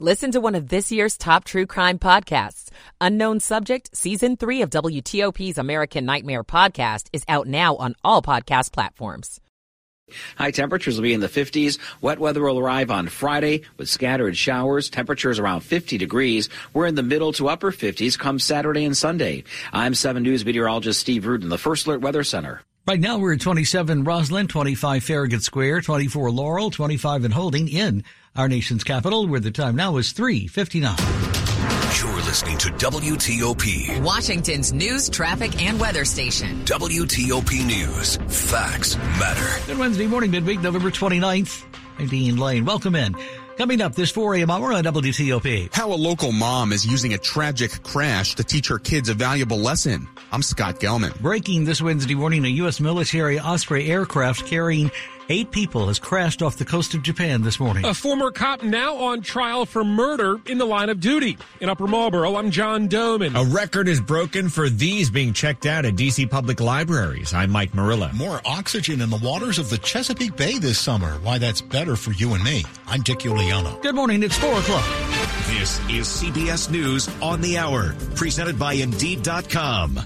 Listen to one of this year's top true crime podcasts. Unknown Subject, Season 3 of WTOP's American Nightmare podcast is out now on all podcast platforms. High temperatures will be in the 50s. Wet weather will arrive on Friday with scattered showers. Temperatures around 50 degrees. We're in the middle to upper 50s come Saturday and Sunday. I'm 7 News meteorologist Steve Rudin, the First Alert Weather Center. Right now we're at 27 Rosslyn, 25 Farragut Square, 24 Laurel, 25 in Holding in our nation's capital, where the time now is 359. You're listening to WTOP, Washington's news, traffic, and weather station. WTOP News. Facts matter. Good Wednesday morning, midweek, November 29th. I'm Dean Lane. Welcome in. Coming up this 4 a.m. hour on WTOP. How a local mom is using a tragic crash to teach her kids a valuable lesson. I'm Scott Gelman. Breaking this Wednesday morning, a U.S. military Osprey aircraft carrying Eight people has crashed off the coast of Japan this morning. A former cop now on trial for murder in the line of duty. In Upper Marlboro, I'm John Domen. A record is broken for these being checked out at DC public libraries. I'm Mike Murillo. More oxygen in the waters of the Chesapeake Bay this summer. Why that's better for you and me. I'm Dick Uliano. Good morning. It's 4 o'clock. This is CBS News on the Hour, presented by Indeed.com.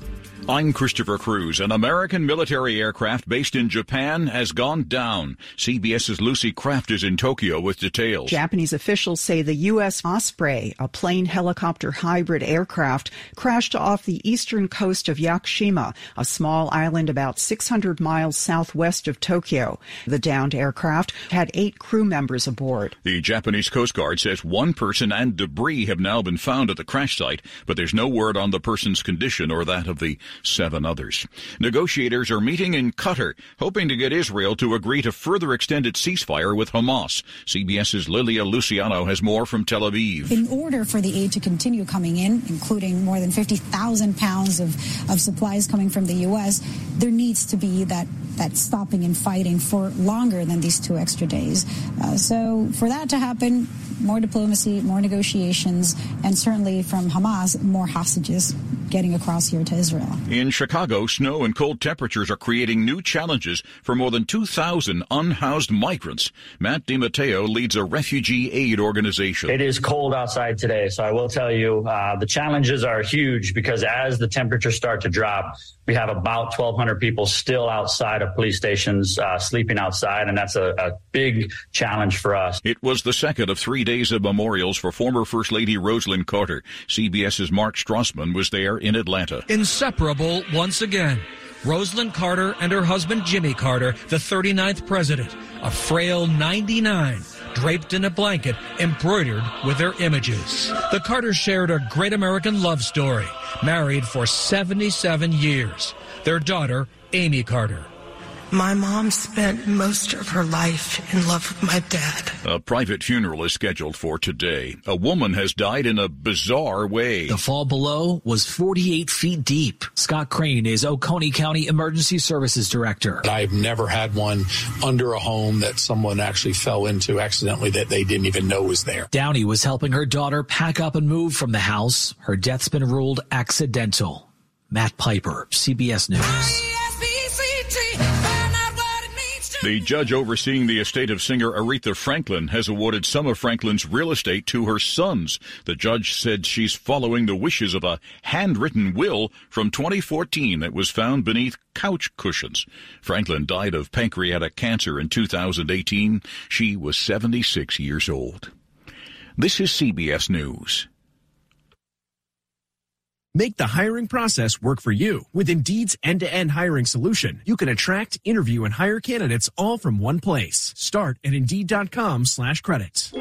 I'm Christopher Cruz. An American military aircraft based in Japan has gone down. CBS's Lucy Craft is in Tokyo with details. Japanese officials say the U.S. Osprey, a plane helicopter hybrid aircraft, crashed off the eastern coast of Yakushima, a small island about 600 miles southwest of Tokyo. The downed aircraft had eight crew members aboard. The Japanese Coast Guard says one person and debris have now been found at the crash site, but there's no word on the person's condition or that of the seven others. Negotiators are meeting in Qatar, hoping to get Israel to agree to further extend its ceasefire with Hamas. CBS's Lilia Luciano has more from Tel Aviv. In order for the aid to continue coming in, including more than 50,000 pounds of, of supplies coming from the U.S., there needs to be that, that stopping and fighting for longer than these two extra days. Uh, so for that to happen, more diplomacy, more negotiations, and certainly from Hamas, more hostages getting across here to Israel. In Chicago, snow and cold temperatures are creating new challenges for more than 2,000 unhoused migrants. Matt DiMatteo leads a refugee aid organization. It is cold outside today, so I will tell you uh, the challenges are huge because as the temperatures start to drop, we have about 1,200 people still outside of police stations uh, sleeping outside, and that's a, a big challenge for us. It was the second of three days of memorials for former First Lady Rosalynn Carter. CBS's Mark Strassmann was there in Atlanta. Inseparable once again. Rosalynn Carter and her husband Jimmy Carter, the 39th president, a frail 99 draped in a blanket embroidered with their images. The Carters shared a great American love story, married for 77 years. Their daughter, Amy Carter. My mom spent most of her life in love with my dad. A private funeral is scheduled for today. A woman has died in a bizarre way. The fall below was 48 feet deep. Scott Crane is Oconee County Emergency Services Director. I've never had one under a home that someone actually fell into accidentally that they didn't even know was there. Downey was helping her daughter pack up and move from the house. Her death's been ruled accidental. Matt Piper, CBS News. The judge overseeing the estate of singer Aretha Franklin has awarded some of Franklin's real estate to her sons. The judge said she's following the wishes of a handwritten will from 2014 that was found beneath couch cushions. Franklin died of pancreatic cancer in 2018. She was 76 years old. This is CBS News. Make the hiring process work for you. With Indeed's end-to-end hiring solution, you can attract, interview, and hire candidates all from one place. Start at Indeed.com slash credits.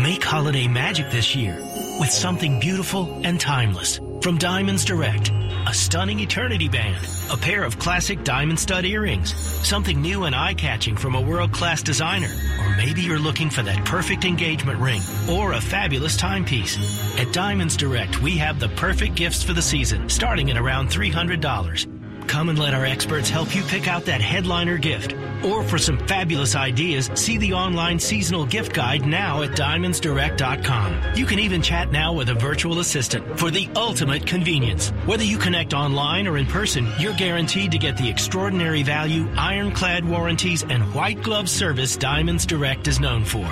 Make holiday magic this year with something beautiful and timeless from Diamonds Direct. A stunning eternity band, a pair of classic diamond stud earrings, something new and eye-catching from a world-class designer, maybe you're looking for that perfect engagement ring or a fabulous timepiece. At Diamonds Direct, we have the perfect gifts for the season, starting at around $300. Come and let our experts help you pick out that headliner gift. Or for some fabulous ideas, see the online seasonal gift guide now at diamondsdirect.com. You can even chat now with a virtual assistant for the ultimate convenience. Whether you connect online or in person, you're guaranteed to get the extraordinary value, ironclad warranties, and white glove service Diamonds Direct is known for.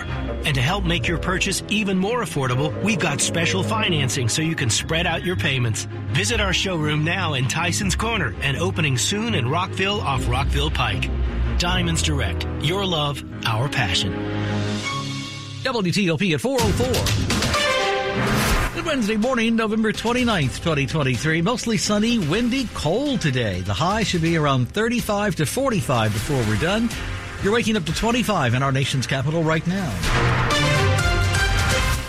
And to help make your purchase even more affordable, we've got special financing so you can spread out your payments. Visit our showroom now in Tyson's Corner and opening soon in Rockville off Rockville Pike. Diamonds Direct. Your love, our passion. WTOP at 404. Good Wednesday morning, November 29th, 2023. Mostly sunny, windy, cold today. The high should be around 35 to 45 before we're done. You're waking up to 25 in our nation's capital right now.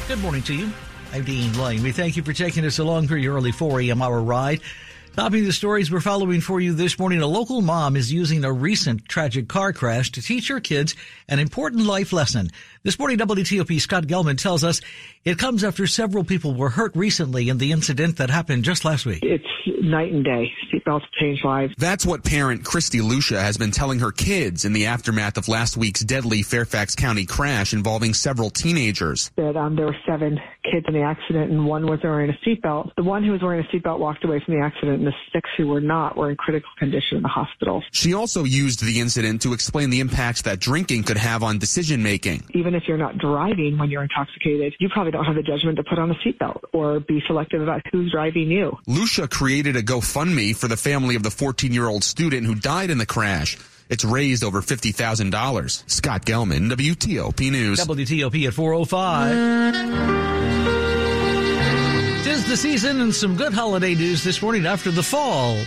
Good morning to you. I'm Dean Lane. We thank you for taking us along for your early 4 a.m. hour ride. Topping the stories we're following for you this morning, a local mom is using a recent tragic car crash to teach her kids an important life lesson. This morning, WTOP Scott Gelman tells us it comes after several people were hurt recently in the incident that happened just last week. It's night and day. Seatbelts change lives. That's what parent Christy Lucia has been telling her kids in the aftermath of last week's deadly Fairfax County crash involving several teenagers. That um, there were seven kids in the accident and one was wearing a seatbelt. The one who was wearing a seatbelt walked away from the accident and the six who were not were in critical condition in the hospital. She also used the incident to explain the impacts that drinking could have on decision making. Even if you're not driving when you're intoxicated, you probably don't have the judgment to put on a seatbelt or be selective about who's driving you. Lucia created a GoFundMe for the family of the 14 year old student who died in the crash. It's raised over $50,000. Scott Gelman, WTOP News. WTOP at 405. Tis the season and some good holiday news this morning after the fall,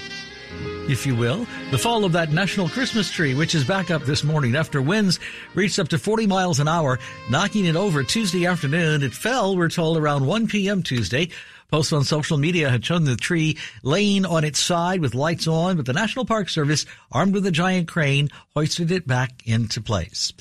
if you will. The fall of that national Christmas tree, which is back up this morning after winds reached up to 40 miles an hour, knocking it over Tuesday afternoon. It fell, we're told, around 1 p.m. Tuesday. Posts on social media had shown the tree laying on its side with lights on, but the National Park Service, armed with a giant crane, hoisted it back into place.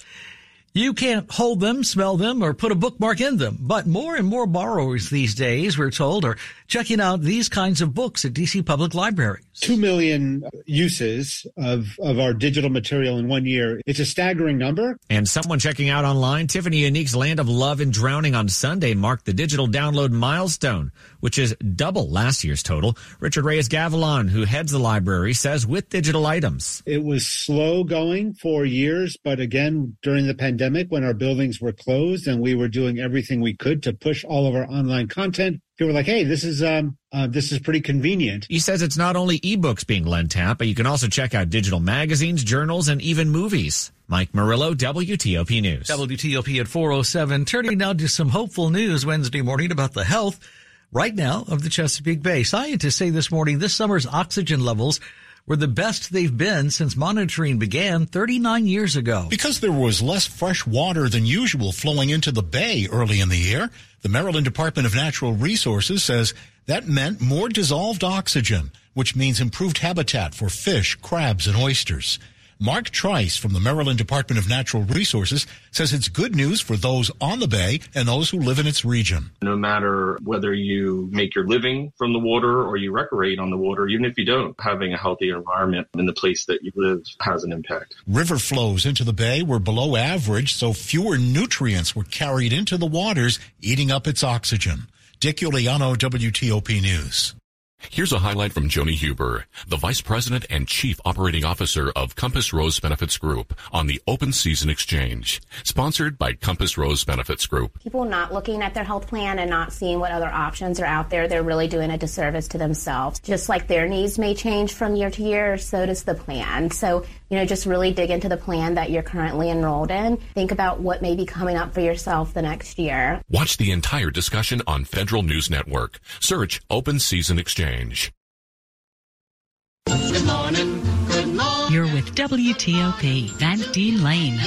You can't hold them, smell them, or put a bookmark in them. But more and more borrowers these days, we're told, are checking out these kinds of books at DC Public libraries. Two million uses of, of our digital material in one year. It's a staggering number. And someone checking out online, Tiphanie Yanique's Land of Love and Drowning on Sunday marked the digital download milestone, which is double last year's total. Richard Reyes Gavilan, who heads the library, says with digital items. It was slow going for years, but again, during the pandemic, when our buildings were closed and we were doing everything we could to push all of our online content, people were like, "Hey, this is um, uh, this is pretty convenient." He says it's not only ebooks being lent out, but you can also check out digital magazines, journals, and even movies. Mike Murillo, WTOP News. WTOP at 407. Turning now to some hopeful news Wednesday morning about the health right now of the Chesapeake Bay. Scientists say this morning this summer's oxygen levels were the best they've been since monitoring began 39 years ago. Because there was less fresh water than usual flowing into the bay early in the year, the Maryland Department of Natural Resources says that meant more dissolved oxygen, which means improved habitat for fish, crabs, and oysters. Mark Trice from the Maryland Department of Natural Resources says it's good news for those on the bay and those who live in its region. No matter whether you make your living from the water or you recreate on the water, even if you don't, having a healthy environment in the place that you live has an impact. River flows into the bay were below average, so fewer nutrients were carried into the waters, eating up its oxygen. Dick Uliano, WTOP News. Here's a highlight from Joni Huber, the Vice President and Chief Operating Officer of Compass Rose Benefits Group on the Open Season Exchange, sponsored by Compass Rose Benefits Group. People not looking at their health plan and not seeing what other options are out there, they're really doing a disservice to themselves. Just like their needs may change from year to year, so does the plan. So, you know, just really dig into the plan that you're currently enrolled in. Think about what may be coming up for yourself the next year. Watch the entire discussion on Federal News Network. Search Open Season Exchange. Good morning. Good morning. You're with WTOP, Van Dean Lane.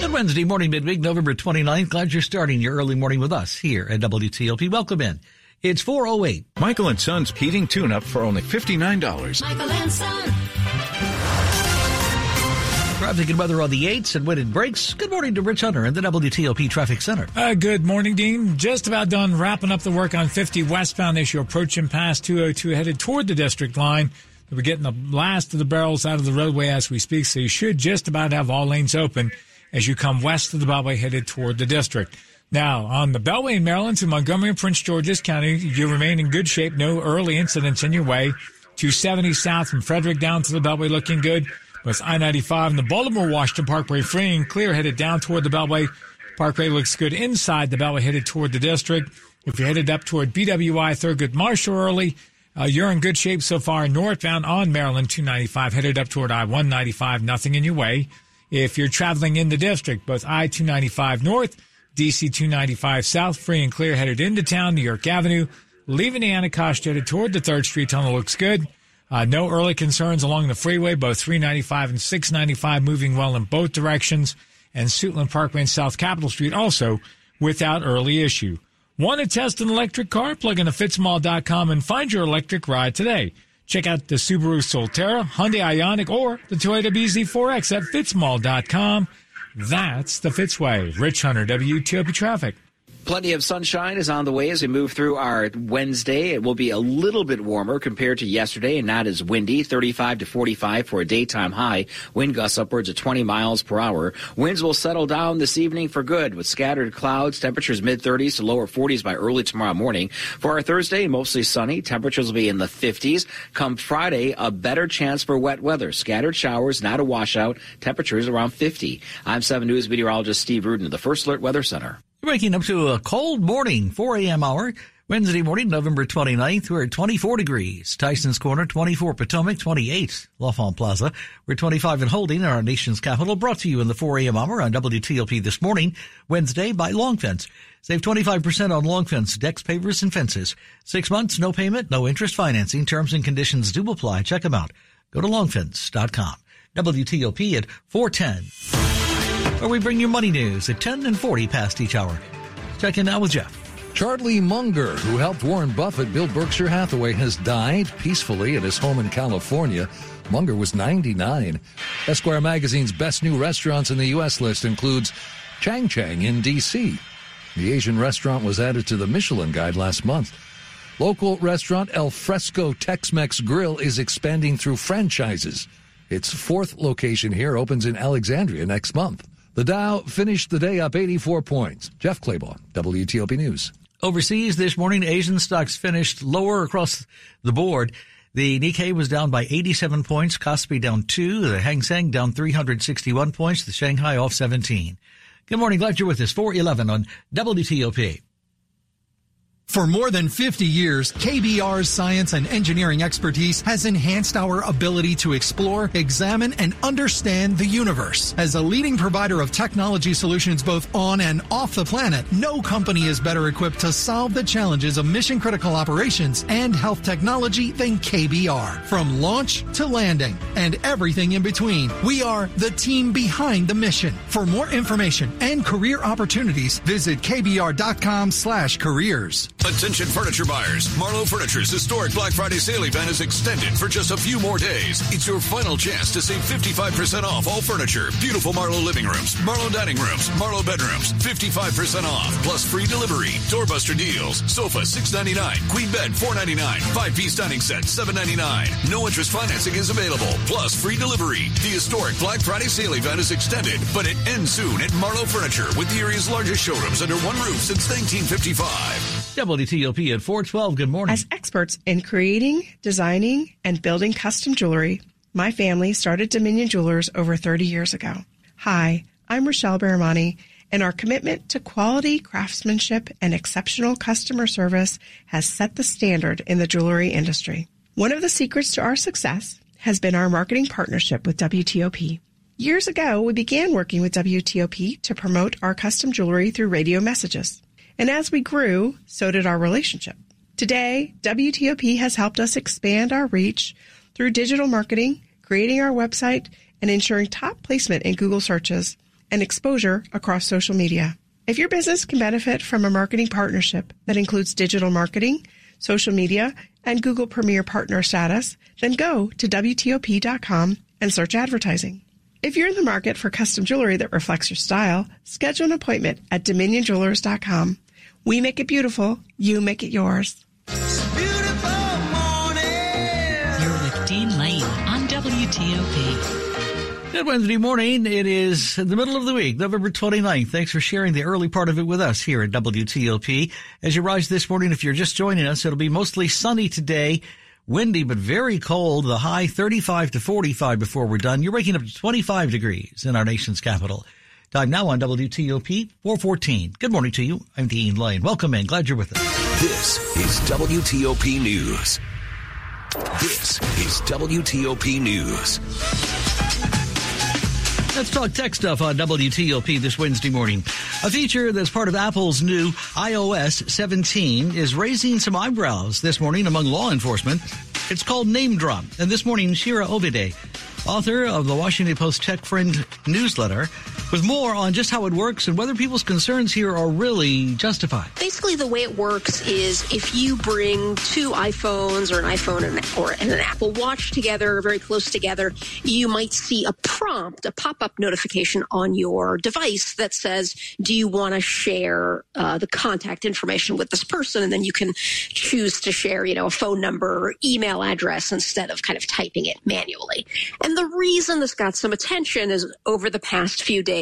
Good Wednesday morning, midweek, November 29th. Glad you're starting your early morning with us here at WTOP. Welcome in. It's 408. Michael and Son's heating tune-up for only $59. Michael and Son. Traffic and weather on the 8s and when it breaks. Good morning to Rich Hunter in the WTOP Traffic Center. Uh, good morning, Dean. Just about done wrapping up the work on 50 westbound as you approach and past 202 headed toward the district line. We're getting the last of the barrels out of the roadway as we speak, so you should just about have all lanes open as you come west of the Beltway headed toward the district. Now, on the Beltway in Maryland to Montgomery and Prince George's County, you remain in good shape. No early incidents in your way. 270 south from Frederick down to the Beltway looking good. West I-95 and the Baltimore Washington Parkway free and clear headed down toward the Beltway. Parkway looks good inside the Beltway headed toward the district. If you're headed up toward BWI Thurgood Marshall early, uh, you're in good shape so far northbound on Maryland 295 headed up toward I-195. Nothing in your way. If you're traveling in the district, both I-295 north DC 295 South, free and clear, headed into town, New York Avenue, leaving the Anacostia headed toward the 3rd Street Tunnel looks good. Uh, no early concerns along the freeway, both 395 and 695 moving well in both directions, and Suitland Parkway and South Capitol Street also without early issue. Want to test an electric car? Plug into fitzmall.com and find your electric ride today. Check out the Subaru Solterra, Hyundai Ioniq, or the Toyota BZ4X at fitzmall.com. That's the Fitzway. Rich Hunter, WTOP Traffic. Plenty of sunshine is on the way as we move through our Wednesday. It will be a little bit warmer compared to yesterday and not as windy, 35 to 45 for a daytime high. Wind gusts upwards of 20 miles per hour. Winds will settle down this evening for good with scattered clouds, temperatures mid 30s to lower 40s by early tomorrow morning. For our Thursday, mostly sunny. Temperatures will be in the 50s. Come Friday, a better chance for wet weather. Scattered showers, not a washout. Temperatures around 50. I'm 7 News meteorologist Steve Rudin of the First Alert Weather Center. Waking up to a cold morning, 4 a.m. hour. Wednesday morning, November 29th, we're at 24 degrees. Tyson's Corner, 24 Potomac, 28 L'Enfant Plaza. We're 25 in Holding, our nation's capital. Brought to you in the 4 a.m. hour on WTOP this morning, Wednesday by Long Fence. Save 25% on Long Fence, decks, pavers, and fences. Six months, no payment, no interest financing. Terms and conditions do apply. Check them out. Go to longfence.com. WTOP at 410 where we bring you money news at 10 and 40 past each hour. Check in now with Jeff. Charlie Munger, who helped Warren Buffett build Berkshire Hathaway, has died peacefully at his home in California. Munger was 99. Esquire magazine's best new restaurants in the U.S. list includes Chang Chang in D.C. The Asian restaurant was added to the Michelin Guide last month. Local restaurant El Fresco Tex-Mex Grill is expanding through franchises. Its fourth location here opens in Alexandria next month. The Dow finished the day up 84 points. Jeff Clabaugh, WTOP News. Overseas this morning, Asian stocks finished lower across the board. The Nikkei was down by 87 points, Kospi down 2, the Hang Seng down 361 points, the Shanghai off 17. Good morning, glad you're with us. 411 on WTOP. For more than 50 years, KBR's science and engineering expertise has enhanced our ability to explore, examine, and understand the universe. As a leading provider of technology solutions both on and off the planet, no company is better equipped to solve the challenges of mission critical operations and health technology than KBR. From launch to landing and everything in between, we are the team behind the mission. For more information and career opportunities, visit kbr.com slash careers. Attention furniture buyers. Marlowe Furniture's historic Black Friday sale event is extended for just a few more days. It's your final chance to save 55% off all furniture. Beautiful Marlowe living rooms, Marlowe dining rooms, Marlowe bedrooms, 55% off, plus free delivery. Doorbuster deals. Sofa $6.99. Queen bed $4.99. Five-piece dining set $7.99. No interest financing is available, plus free delivery. The historic Black Friday sale event is extended, but it ends soon at Marlowe Furniture with the area's largest showrooms under one roof since 1955. WTOP at 412. Good morning. As experts in creating, designing, and building custom jewelry, my family started Dominion Jewelers over 30 years ago. Hi, I'm Rochelle Baramani, and our commitment to quality craftsmanship and exceptional customer service has set the standard in the jewelry industry. One of the secrets to our success has been our marketing partnership with WTOP. Years ago, we began working with WTOP to promote our custom jewelry through radio messages. And as we grew, so did our relationship. Today, WTOP has helped us expand our reach through digital marketing, creating our website, and ensuring top placement in Google searches and exposure across social media. If your business can benefit from a marketing partnership that includes digital marketing, social media, and Google Premier Partner status, then go to WTOP.com and search advertising. If you're in the market for custom jewelry that reflects your style, schedule an appointment at DominionJewelers.com. We make it beautiful. You make it yours. You're with Dean Lane on WTOP. Good Wednesday morning. It is the middle of the week, November 29th. Thanks for sharing the early part of it with us here at WTOP. As you rise this morning, if you're just joining us, it'll be mostly sunny today, windy but very cold, the high 35 to 45 before we're done. You're waking up to 25 degrees in our nation's capital. Time now on WTOP 414. Good morning to you. I'm Dean Lane. Welcome in. Glad you're with us. This is WTOP News. This is WTOP News. Let's talk tech stuff on WTOP this Wednesday morning. A feature that's part of Apple's new iOS 17 is raising some eyebrows this morning among law enforcement. It's called Name Drop. And this morning, Shira Ovide, author of the Washington Post Tech Friend newsletter, with more on just how it works and whether people's concerns here are really justified. Basically, the way it works is if you bring two iPhones or an iPhone and, or an Apple Watch together, very close together, you might see a prompt, a pop-up notification on your device that says, "Do you want to share uh, the contact information with this person?" And then you can choose to share, you know, a phone number, or email address instead of kind of typing it manually. And the reason this got some attention is over the past few days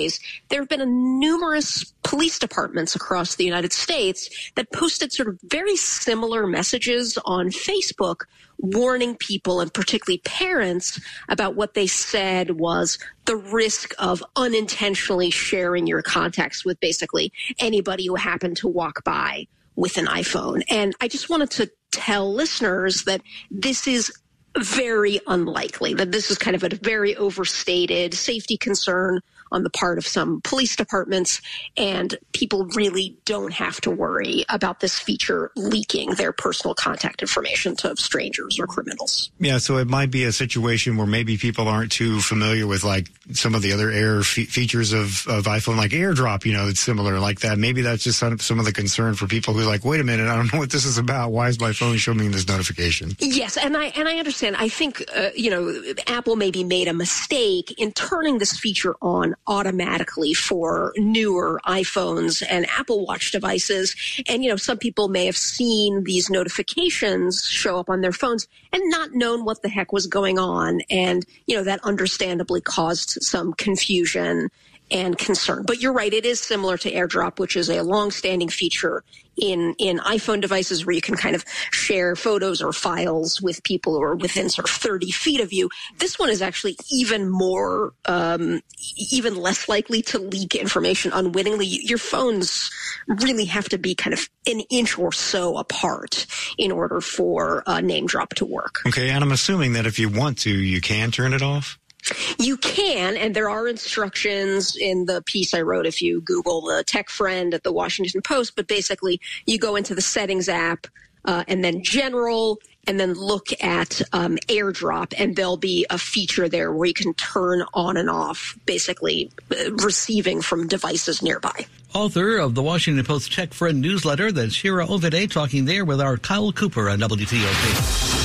there have been numerous police departments across the United States that posted sort of very similar messages on Facebook warning people and particularly parents about what they said was the risk of unintentionally sharing your contacts with basically anybody who happened to walk by with an iPhone. And I just wanted to tell listeners that this is very unlikely that this is kind of a very overstated safety concern on the part of some police departments, and people really don't have to worry about this feature leaking their personal contact information to strangers or criminals. Yeah, so it might be a situation where maybe people aren't too familiar with like some of the other air fe- features of, of iPhone, like AirDrop, you know, it's similar like that. Maybe that's just some, some of the concern for people who are like, wait a minute, I don't know what this is about. Why is my phone showing me this notification? Yes, and I and I understand. I think uh, you know Apple maybe made a mistake in turning this feature on automatically for newer iPhones and Apple Watch devices. And, you know, some people may have seen these notifications show up on their phones and not known what the heck was going on. And, you know, that understandably caused some confusion and concern. But you're right, it is similar to AirDrop, which is a long-standing feature in in iPhone devices where you can kind of share photos or files with people who are within sort of 30 feet of you. This one is actually even more, um, even less likely to leak information unwittingly. Your phones really have to be kind of an inch or so apart in order for a name drop to work. Okay, and I'm assuming that if you want to, you can turn it off. You can, and there are instructions in the piece I wrote if you Google the tech friend at the Washington Post. But basically, you go into the settings app uh, and then general, and then look at um, airdrop, and there'll be a feature there where you can turn on and off, basically uh, receiving from devices nearby. Author of the Washington Post Tech Friend newsletter, that's Shira Ovide talking there with our Kyle Cooper on WTOP.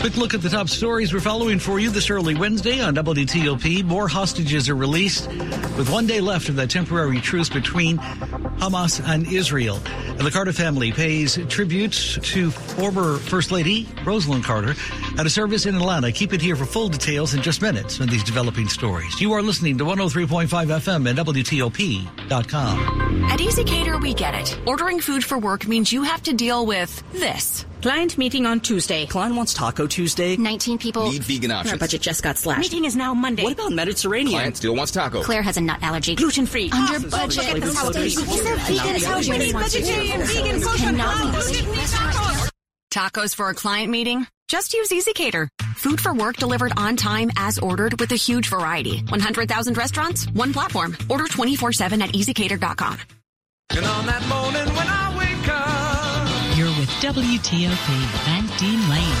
Quick look at the top stories we're following for you this early Wednesday on WTOP. More hostages are released with one day left of that temporary truce between Hamas and Israel. And the Carter family pays tribute to former First Lady Rosalynn Carter at a service in Atlanta. Keep it here for full details in just minutes on these developing stories. You are listening to 103.5 FM and WTOP.com. At ezCater, we get it. Ordering food for work means you have to deal with this. Client meeting on Tuesday. Client wants Taco Tuesday. 19 people. Need vegan options. Our budget just got slashed. Meeting is now Monday. What about Mediterranean? Client still wants taco. Claire has a nut allergy. Gluten free. Under budget. Is there vegan vegetarian, vegan, Tacos for a client meeting? Just use ezCater. Food for work delivered on time as ordered with a huge variety. 100,000 restaurants, one platform. Order 24-7 at ezcater.com. And on that morning when I WTOP and Dean Lane.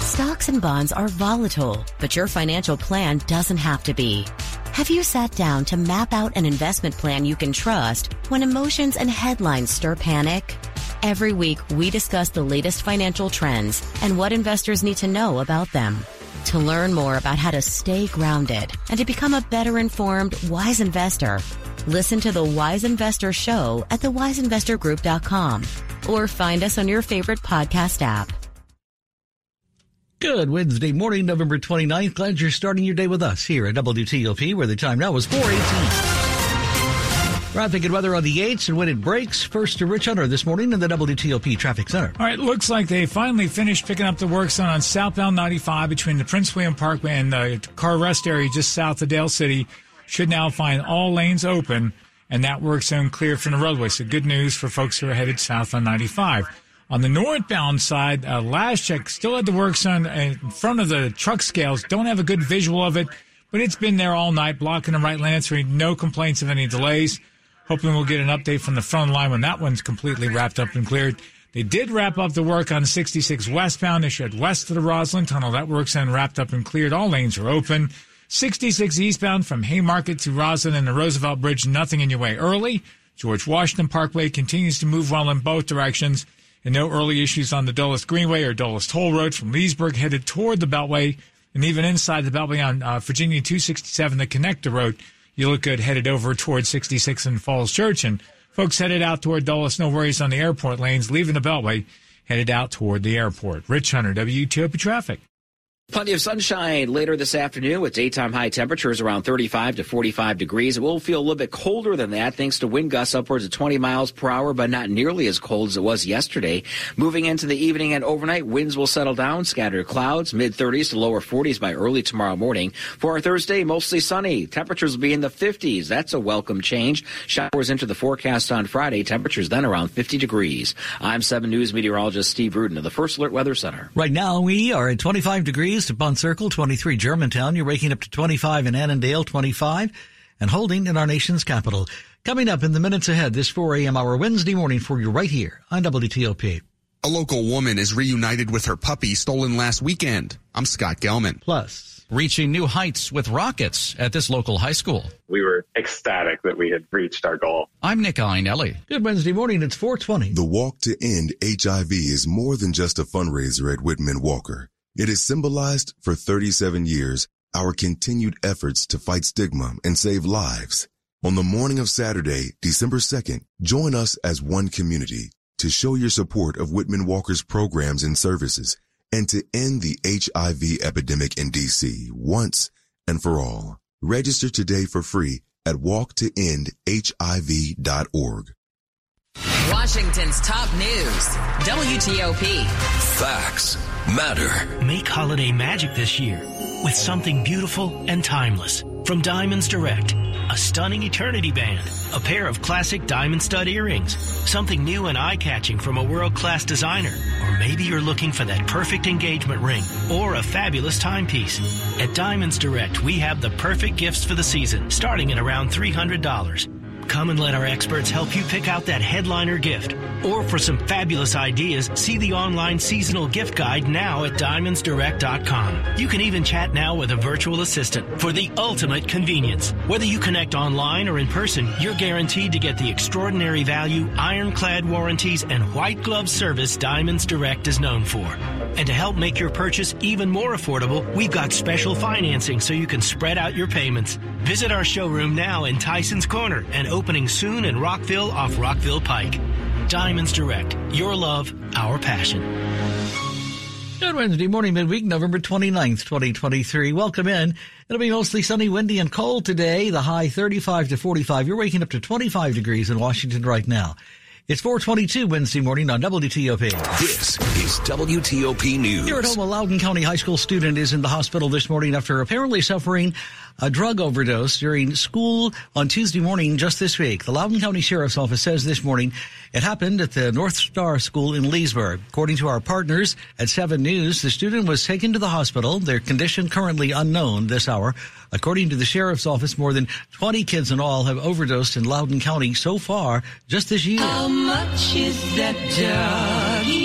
Stocks and bonds are volatile, but your financial plan doesn't have to be. Have you sat down to map out an investment plan you can trust when emotions and headlines stir panic? Every week, we discuss the latest financial trends and what investors need to know about them. To learn more about how to stay grounded and to become a better informed, wise investor, listen to the Wise Investor Show at thewiseinvestorgroup.com or find us on your favorite podcast app. Good Wednesday morning, November 29th. Glad you're starting your day with us here at WTOP, where the time now is 418. Traffic and weather on the 8s and when it breaks. First to Rich Hunter this morning in the WTOP Traffic Center. All right, looks like they finally finished picking up the work zone on southbound 95 between the Prince William Parkway and the car rest area just south of Dale City. Should now find all lanes open and that work zone cleared from the roadway. So good news for folks who are headed south on 95. On the northbound side, uh, last check still had the work zone in front of the truck scales. Don't have a good visual of it, but it's been there all night, blocking the right lane. So no complaints of any delays. Hoping we'll get an update from the front line when that one's completely wrapped up and cleared. They did wrap up the work on 66 westbound. They should west of the Rosslyn Tunnel. That work's then wrapped up and cleared. All lanes are open. 66 eastbound from Haymarket to Rosslyn and the Roosevelt Bridge. Nothing in your way early. George Washington Parkway continues to move well in both directions and no early issues on the Dulles Greenway or Dulles Toll Road from Leesburg headed toward the Beltway, and even inside the Beltway on uh, Virginia 267, the connector road, you look good headed over toward 66 and Falls Church, and folks headed out toward Dulles, no worries on the airport lanes, leaving the Beltway, headed out toward the airport. Rich Hunter, WTOP Traffic. Plenty of sunshine later this afternoon with daytime high temperatures around 35 to 45 degrees. It will feel a little bit colder than that thanks to wind gusts upwards of 20 miles per hour, but not nearly as cold as it was yesterday. Moving into the evening and overnight, winds will settle down, scattered clouds, mid 30s to lower 40s by early tomorrow morning. For our Thursday, mostly sunny. Temperatures will be in the 50s. That's a welcome change. Showers into the forecast on Friday. Temperatures then around 50 degrees. I'm 7 News meteorologist Steve Rudin of the First Alert Weather Center. Right now, we are at 25 degrees Dupont Circle, 23 Germantown. You're waking up to 25 in Annandale, 25, and holding in our nation's capital. Coming up in the minutes ahead, this 4 a.m. hour Wednesday morning for you right here on WTOP. A local woman is reunited with her puppy stolen last weekend. I'm Scott Gelman. Plus, reaching new heights with rockets at this local high school. We were ecstatic that we had reached our goal. I'm Nick Iannelli. Good Wednesday morning. It's 420. The Walk to End HIV is more than just a fundraiser at Whitman Walker. It has symbolized for 37 years our continued efforts to fight stigma and save lives. On the morning of Saturday, December 2nd, join us as one community to show your support of Whitman Walker's programs and services and to end the HIV epidemic in DC once and for all. Register today for free at walktoendhiv.org. Washington's top news, WTOP. Facts matter. Make holiday magic this year with something beautiful and timeless from Diamonds Direct. A stunning eternity band, a pair of classic diamond stud earrings, something new and eye-catching from a world-class designer, or maybe you're looking for that perfect engagement ring or a fabulous timepiece. At Diamonds Direct, we have the perfect gifts for the season, starting at around $300. Come and let our experts help you pick out that headliner gift. Or for some fabulous ideas, see the online seasonal gift guide now at diamondsdirect.com. You can even chat now with a virtual assistant for the ultimate convenience. Whether you connect online or in person, you're guaranteed to get the extraordinary value, ironclad warranties, and white glove service Diamonds Direct is known for. And to help make your purchase even more affordable, we've got special financing so you can spread out your payments. Visit our showroom now in Tyson's Corner and opening soon in Rockville off Rockville Pike. Diamonds Direct. Your love, our passion. Good Wednesday morning, midweek, November 29th, 2023. Welcome in. It'll be mostly sunny, windy, and cold today. The high 35 to 45. You're waking up to 25 degrees in Washington right now. It's 422 Wednesday morning on WTOP. This is WTOP News. Here at home, a Loudoun County high school student is in the hospital this morning after apparently suffering a drug overdose during school on Tuesday morning just this week. The Loudoun County Sheriff's Office says this morning it happened at the North Star School in Leesburg. According to our partners at 7 News, the student was taken to the hospital. Their condition currently unknown this hour. According to the Sheriff's Office, more than 20 kids in all have overdosed in Loudoun County so far just this year. How much is that doggy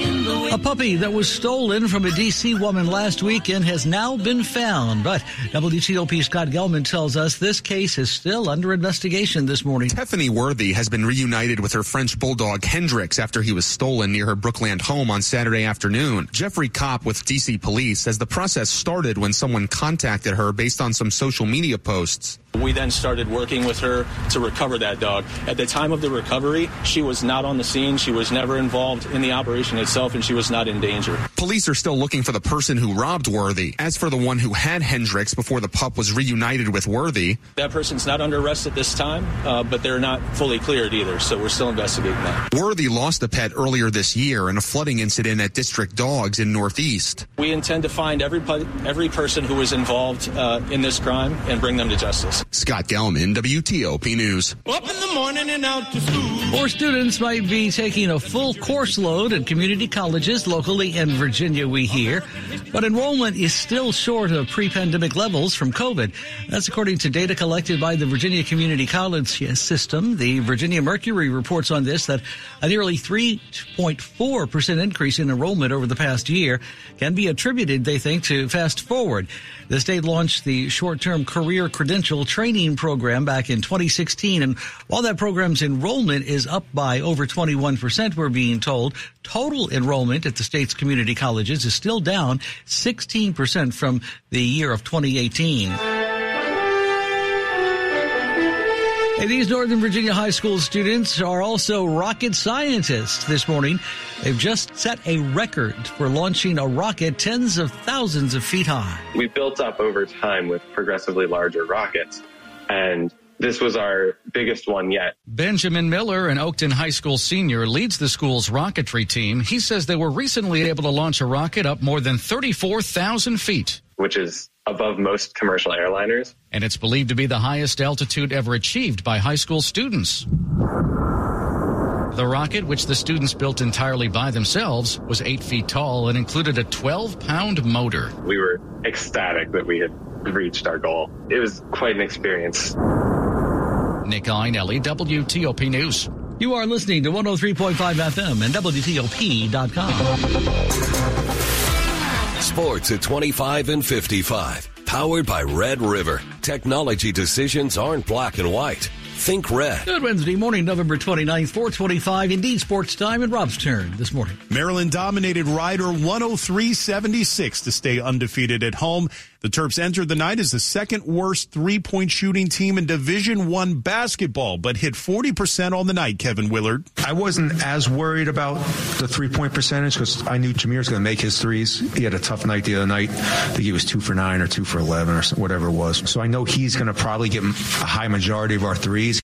A puppy that was stolen from a D.C. woman last weekend has now been found. But WTOP Scott Gelman tells us this case is still under investigation this morning. Tiffany Worthy has been reunited with her French bulldog Hendrix after he was stolen near her Brookland home on Saturday afternoon. Jeffrey Kopp with DC Police says the process started when someone contacted her based on some social media posts. We then started working with her to recover that dog. At the time of the recovery, she was not on the scene. She was never involved in the operation itself, and she was not in danger. Police are still looking for the person who robbed Worthy. As for the one who had Hendrix before the pup was reunited with Worthy, that person's not under arrest at this time, uh, but they're not fully cleared either, so we're still investigating that. Worthy lost a pet earlier this year in a flooding incident at District Dogs in Northeast. We intend to find every every person who was involved uh, in this crime and bring them to justice. Scott Gelman, WTOP News. Up in the morning and out to school. More students might be taking a full course load at community colleges locally in Virginia, we hear, but enrollment is still short of pre-pandemic levels from COVID. That's according to data collected by the Virginia Community College system. The Virginia Mercury reports on this that a nearly 3.4% increase in enrollment over the past year can be attributed, they think, to Fast Forward. The state launched the short-term career credential training program back in 2016. And while that program's enrollment is up by over 21%, we're being told, total enrollment at the state's community colleges is still down 16% from the year of 2018. Hey, these Northern Virginia high school students are also rocket scientists this morning. They've just set a record for launching a rocket tens of thousands of feet high. We built up over time with progressively larger rockets, and this was our biggest one yet. Benjamin Miller, an Oakton High School senior, leads the school's rocketry team. He says they were recently able to launch a rocket up more than 34,000 feet. Which is above most commercial airliners. And it's believed to be the highest altitude ever achieved by high school students. The rocket, which the students built entirely by themselves, was eight feet tall and included a 12 pound motor. We were ecstatic that we had reached our goal. It was quite an experience. Nick Iannelli, WTOP News. You are listening to 103.5 FM and WTOP.com. Sports at 25 and 55. Powered by Red River. Technology decisions aren't black and white. Think red. Good Wednesday morning, November 29th, 425. Indeed, sports time and Rob's turn this morning. Maryland dominated Rider 103-76 to stay undefeated at home. The Terps entered the night as the second worst three-point shooting team in Division One basketball, but hit 40% on the night, Kevin Willard. I wasn't as worried about the three-point percentage because I knew Jahmir's going to make his threes. He had a tough night the other night. I think he was two for nine or two for 11 or whatever it was. So I know he's going to probably get a high majority of our threes.